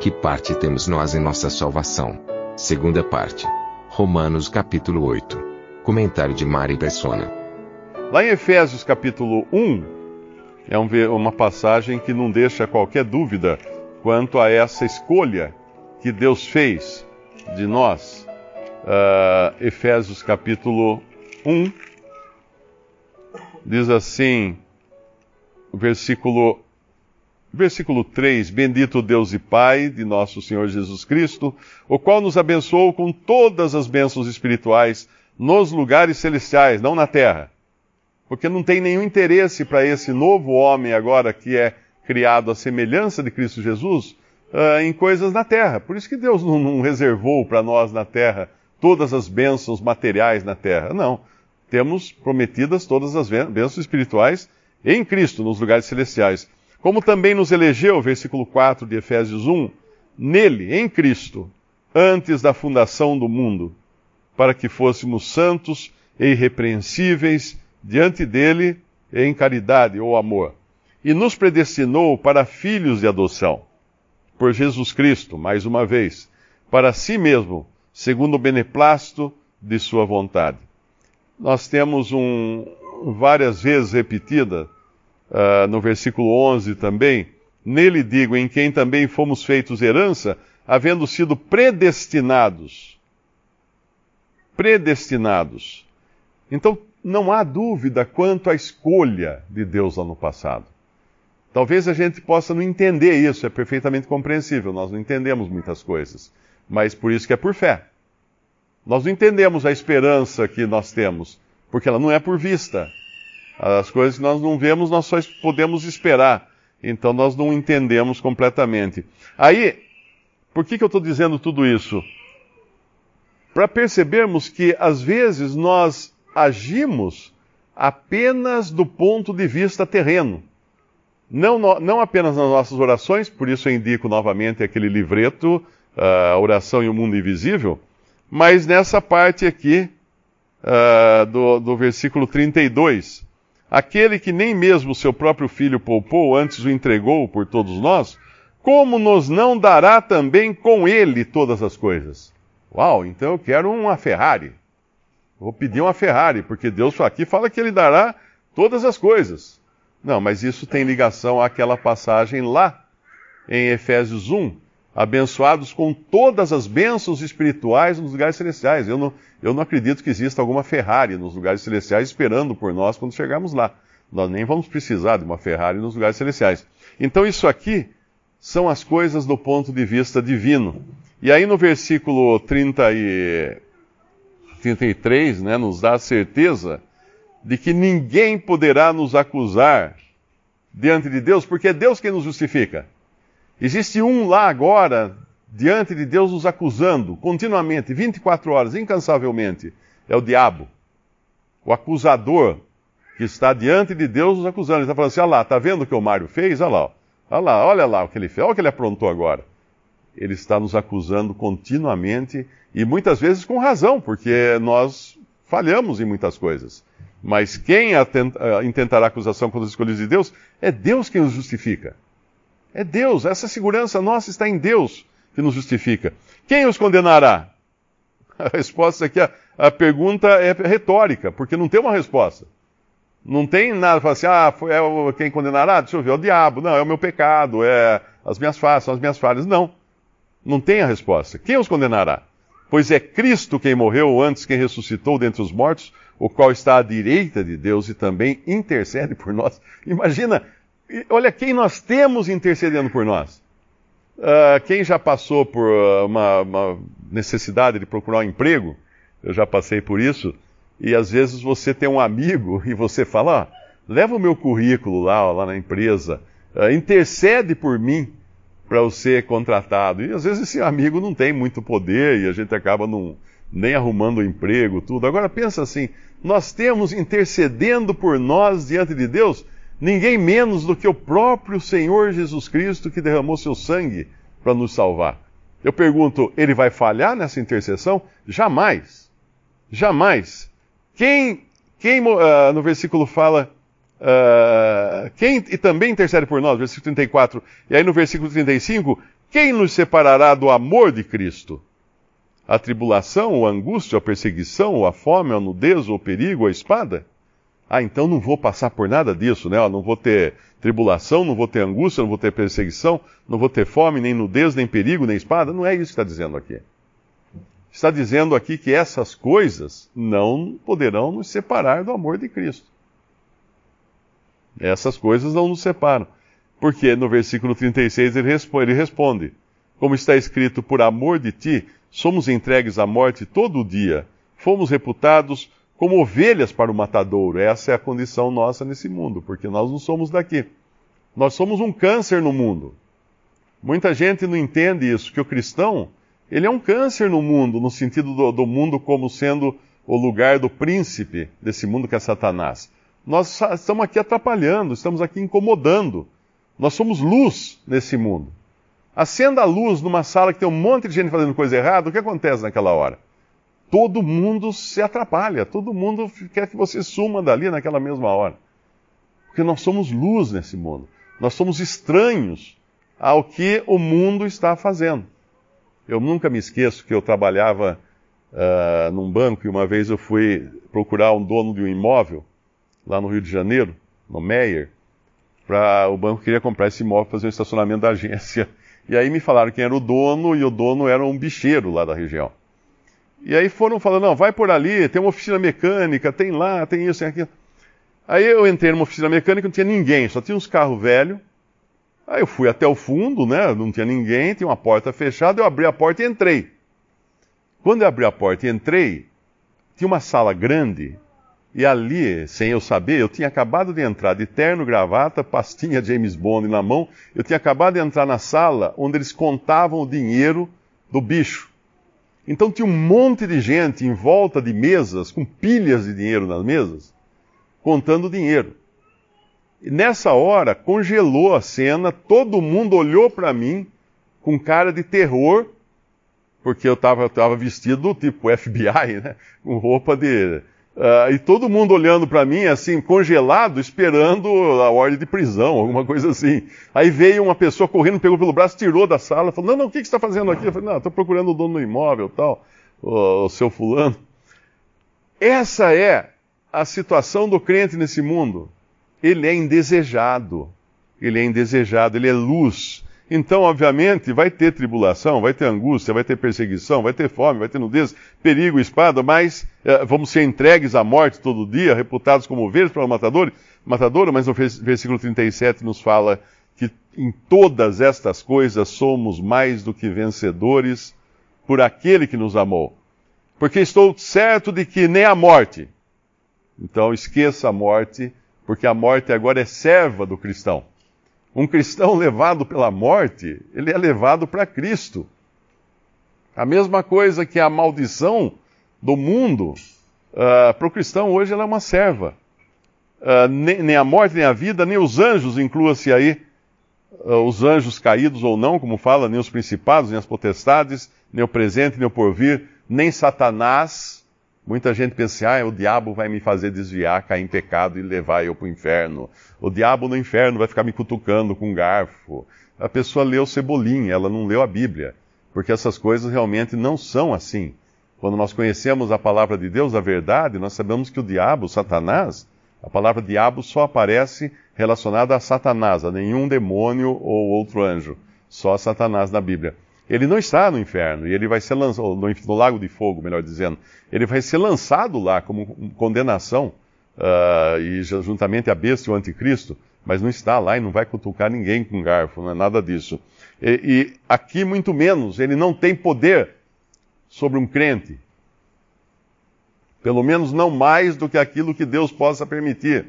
Que parte temos nós em nossa salvação? Segunda parte. Romanos capítulo 8. Comentário de Mari Persona. Lá em Efésios capítulo 1, é um, uma passagem que não deixa qualquer dúvida quanto a essa escolha que Deus fez de nós. Uh, Efésios capítulo 1 diz assim, versículo Versículo 3: Bendito Deus e Pai de nosso Senhor Jesus Cristo, o qual nos abençoou com todas as bênçãos espirituais nos lugares celestiais, não na terra. Porque não tem nenhum interesse para esse novo homem agora que é criado à semelhança de Cristo Jesus uh, em coisas na terra. Por isso que Deus não, não reservou para nós na terra todas as bênçãos materiais na terra. Não. Temos prometidas todas as bênçãos espirituais em Cristo, nos lugares celestiais. Como também nos elegeu, versículo 4 de Efésios 1, nele, em Cristo, antes da fundação do mundo, para que fôssemos santos e irrepreensíveis diante dele em caridade ou amor. E nos predestinou para filhos de adoção, por Jesus Cristo, mais uma vez, para si mesmo, segundo o beneplácito de sua vontade. Nós temos um, várias vezes repetida uh, no versículo 11 também, nele digo, em quem também fomos feitos herança, havendo sido predestinados. Predestinados. Então, não há dúvida quanto à escolha de Deus lá no passado. Talvez a gente possa não entender isso, é perfeitamente compreensível, nós não entendemos muitas coisas, mas por isso que é por fé. Nós não entendemos a esperança que nós temos, porque ela não é por vista, as coisas que nós não vemos, nós só podemos esperar. Então nós não entendemos completamente. Aí, por que, que eu estou dizendo tudo isso? Para percebermos que às vezes nós agimos apenas do ponto de vista terreno. Não, não apenas nas nossas orações, por isso eu indico novamente aquele livreto, a Oração e o Mundo Invisível, mas nessa parte aqui uh, do, do versículo 32 Aquele que nem mesmo seu próprio filho poupou, antes o entregou por todos nós, como nos não dará também com ele todas as coisas? Uau, então eu quero uma Ferrari. Vou pedir uma Ferrari, porque Deus aqui fala que ele dará todas as coisas. Não, mas isso tem ligação àquela passagem lá em Efésios 1, abençoados com todas as bênçãos espirituais nos lugares celestiais. Eu não, eu não acredito que exista alguma Ferrari nos lugares celestiais esperando por nós quando chegarmos lá. Nós nem vamos precisar de uma Ferrari nos lugares celestiais. Então, isso aqui são as coisas do ponto de vista divino. E aí, no versículo 30 e 33, né, nos dá a certeza de que ninguém poderá nos acusar diante de Deus, porque é Deus quem nos justifica. Existe um lá agora, diante de Deus, nos acusando continuamente, 24 horas, incansavelmente. É o diabo. O acusador que está diante de Deus nos acusando. Ele está falando assim: olha lá, está vendo o que o Mário fez? Olha lá, olha lá, olha lá o que ele fez, olha o que ele aprontou agora. Ele está nos acusando continuamente e muitas vezes com razão, porque nós falhamos em muitas coisas. Mas quem intentará acusação contra os escolhidos de Deus é Deus quem os justifica. É Deus, essa segurança nossa está em Deus que nos justifica. Quem os condenará? A resposta aqui, a, a pergunta é retórica, porque não tem uma resposta. Não tem nada, fala assim, ah, foi, é quem condenará? Deixa eu ver, é o diabo. Não, é o meu pecado, é as minhas falhas, são as minhas falhas. Não. Não tem a resposta. Quem os condenará? Pois é Cristo quem morreu antes, quem ressuscitou dentre os mortos, o qual está à direita de Deus e também intercede por nós. Imagina olha quem nós temos intercedendo por nós. Uh, quem já passou por uma, uma, necessidade de procurar um emprego, eu já passei por isso, e às vezes você tem um amigo e você fala, ah, leva o meu currículo lá, lá na empresa, uh, intercede por mim para eu ser contratado. E às vezes esse amigo não tem muito poder e a gente acaba nem arrumando o emprego, tudo. Agora pensa assim, nós temos intercedendo por nós diante de Deus ninguém menos do que o próprio Senhor Jesus Cristo que derramou seu sangue para nos salvar. Eu pergunto, ele vai falhar nessa intercessão? Jamais. Jamais. Quem, quem uh, no versículo fala, uh, quem e também intercede por nós, versículo 34, e aí no versículo 35, quem nos separará do amor de Cristo? A tribulação, a angústia, a perseguição, a fome, a nudez, ou o perigo, a espada? Ah, então não vou passar por nada disso, né? não vou ter tribulação, não vou ter angústia, não vou ter perseguição, não vou ter fome, nem nudez, nem perigo, nem espada. Não é isso que está dizendo aqui. Está dizendo aqui que essas coisas não poderão nos separar do amor de Cristo. Essas coisas não nos separam. Porque no versículo 36 ele responde, Como está escrito, por amor de ti, somos entregues à morte todo dia, fomos reputados como ovelhas para o matadouro. Essa é a condição nossa nesse mundo, porque nós não somos daqui. Nós somos um câncer no mundo. Muita gente não entende isso, que o cristão, ele é um câncer no mundo, no sentido do, do mundo como sendo o lugar do príncipe desse mundo que é Satanás. Nós estamos aqui atrapalhando, estamos aqui incomodando. Nós somos luz nesse mundo. Acenda a luz numa sala que tem um monte de gente fazendo coisa errada, o que acontece naquela hora? Todo mundo se atrapalha, todo mundo quer que você suma dali naquela mesma hora. Porque nós somos luz nesse mundo. Nós somos estranhos ao que o mundo está fazendo. Eu nunca me esqueço que eu trabalhava uh, num banco e uma vez eu fui procurar um dono de um imóvel lá no Rio de Janeiro, no Meyer, para o banco queria comprar esse imóvel fazer um estacionamento da agência. E aí me falaram quem era o dono e o dono era um bicheiro lá da região. E aí foram falando, não, vai por ali, tem uma oficina mecânica, tem lá, tem isso, tem aquilo. Aí eu entrei numa oficina mecânica, não tinha ninguém, só tinha uns carros velhos. Aí eu fui até o fundo, né, não tinha ninguém, tinha uma porta fechada, eu abri a porta e entrei. Quando eu abri a porta e entrei, tinha uma sala grande, e ali, sem eu saber, eu tinha acabado de entrar de terno, gravata, pastinha James Bond na mão, eu tinha acabado de entrar na sala onde eles contavam o dinheiro do bicho. Então tinha um monte de gente em volta de mesas, com pilhas de dinheiro nas mesas, contando dinheiro. E nessa hora congelou a cena, todo mundo olhou para mim com cara de terror, porque eu estava vestido tipo FBI, né? com roupa de Uh, e todo mundo olhando para mim, assim, congelado, esperando a ordem de prisão, alguma coisa assim. Aí veio uma pessoa correndo, pegou pelo braço, tirou da sala, falou: Não, não, o que, que você está fazendo aqui? Eu falei: Não, estou procurando o dono do imóvel tal, o, o seu fulano. Essa é a situação do crente nesse mundo. Ele é indesejado. Ele é indesejado, ele é luz. Então, obviamente, vai ter tribulação, vai ter angústia, vai ter perseguição, vai ter fome, vai ter nudez, perigo, espada, mas eh, vamos ser entregues à morte todo dia, reputados como ovelhas para o matador, matador, mas no versículo 37 nos fala que em todas estas coisas somos mais do que vencedores por aquele que nos amou. Porque estou certo de que nem a morte. Então esqueça a morte, porque a morte agora é serva do cristão. Um cristão levado pela morte, ele é levado para Cristo. A mesma coisa que a maldição do mundo, uh, para o cristão hoje ela é uma serva. Uh, nem, nem, a morte, nem a vida, nem os anjos, inclua-se aí, uh, os anjos caídos ou não, como fala, nem os principados, nem as potestades, nem o presente, nem o porvir, nem Satanás, Muita gente pensa, ah, o diabo vai me fazer desviar, cair em pecado e levar eu para o inferno. O diabo no inferno vai ficar me cutucando com um garfo. A pessoa leu Cebolinha, ela não leu a Bíblia. Porque essas coisas realmente não são assim. Quando nós conhecemos a palavra de Deus, a verdade, nós sabemos que o diabo, Satanás, a palavra diabo só aparece relacionada a Satanás, a nenhum demônio ou outro anjo. Só Satanás na Bíblia ele não está no inferno, e ele vai ser lançado, no, lago de fogo, melhor dizendo, ele vai ser lançado lá como condenação, uh, e juntamente a besta e o anticristo, mas não está lá e não vai cutucar ninguém com garfo, não é nada disso. E, e aqui, muito menos, ele não tem poder sobre um crente. Pelo menos não mais do que aquilo que Deus possa permitir.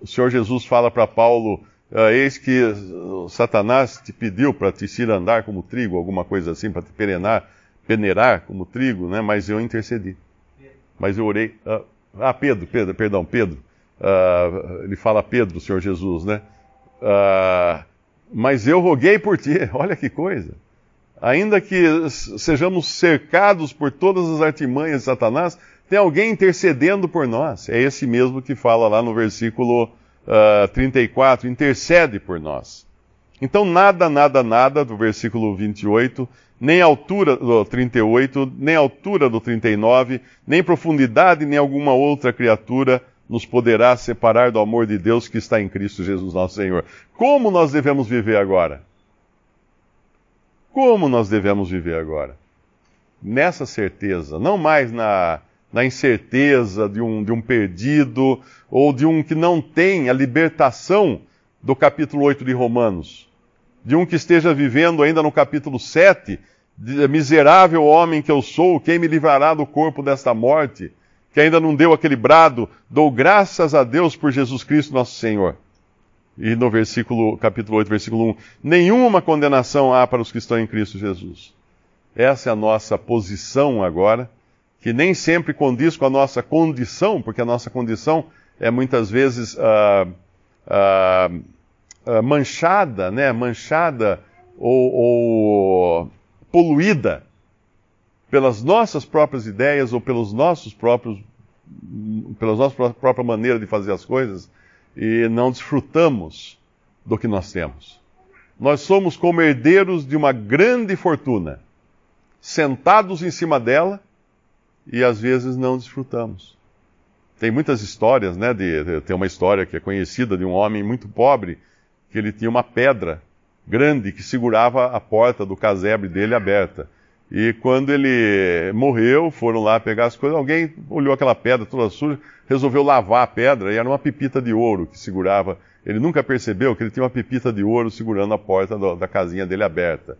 O Senhor Jesus fala para Paulo eis que Satanás te pediu para te cirandar como trigo, alguma coisa assim, para te perenar, peneirar como trigo, né? Mas eu intercedi. Mas eu orei. Uh, ah, Pedro, Pedro, perdão, Pedro. Uh, ele fala Pedro, o Senhor Jesus, né? mas eu roguei por ti. Olha que coisa. Ainda que sejamos cercados por todas as artimanhas de Satanás, tem alguém intercedendo por nós. É esse mesmo que fala lá no versículo uh, 34, intercede por nós. Então, nada, nada, nada, do versículo 28, nem altura do 38, nem altura do 39, nem profundidade, nem alguma outra criatura nos poderá separar do amor de Deus que está em Cristo Jesus nosso Senhor. Como nós devemos viver agora? Como nós devemos viver agora? Nessa certeza, não mais na, na incerteza de um, de um perdido ou de um que não tem a libertação do capítulo 8 de Romanos, de um que esteja vivendo ainda no capítulo 7, de, miserável homem que eu sou, quem me livrará do corpo desta morte, que ainda não deu aquele brado, dou graças a Deus por Jesus Cristo nosso Senhor. E no versículo, capítulo 8, versículo 1, nenhuma condenação há para os que estão em Cristo Jesus. Essa é a nossa posição agora, que nem sempre condiz com a nossa condição, porque a nossa condição é muitas vezes uh, uh, uh, manchada, né? Manchada ou, ou poluída pelas nossas próprias ideias ou pelos nossos próprios, pela nossa própria maneira de fazer as coisas e não desfrutamos do que nós temos. Nós somos como herdeiros de uma grande fortuna, sentados em cima dela e às vezes não desfrutamos. Tem muitas histórias, né? De, tem uma história que é conhecida de um homem muito pobre que ele tinha uma pedra grande que segurava a porta do casebre dele aberta. E quando ele morreu, foram lá pegar as coisas, alguém olhou aquela pedra toda suja, resolveu lavar a pedra, e era uma pepita de ouro que segurava. Ele nunca percebeu que ele tinha uma pepita de ouro segurando a porta do, da casinha dele aberta.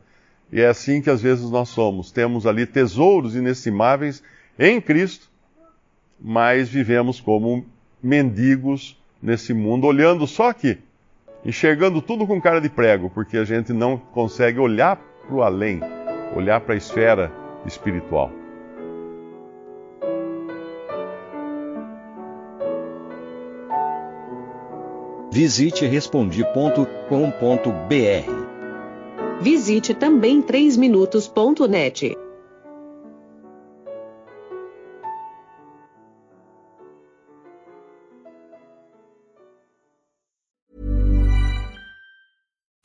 E é assim que às vezes nós somos. Temos ali tesouros inestimáveis em Cristo, mas vivemos como mendigos nesse mundo, olhando só aqui, enxergando tudo com cara de prego, porque a gente não consegue olhar para o além olhar para a esfera espiritual. Visite respondi.com.br. Visite também 3minutos.net.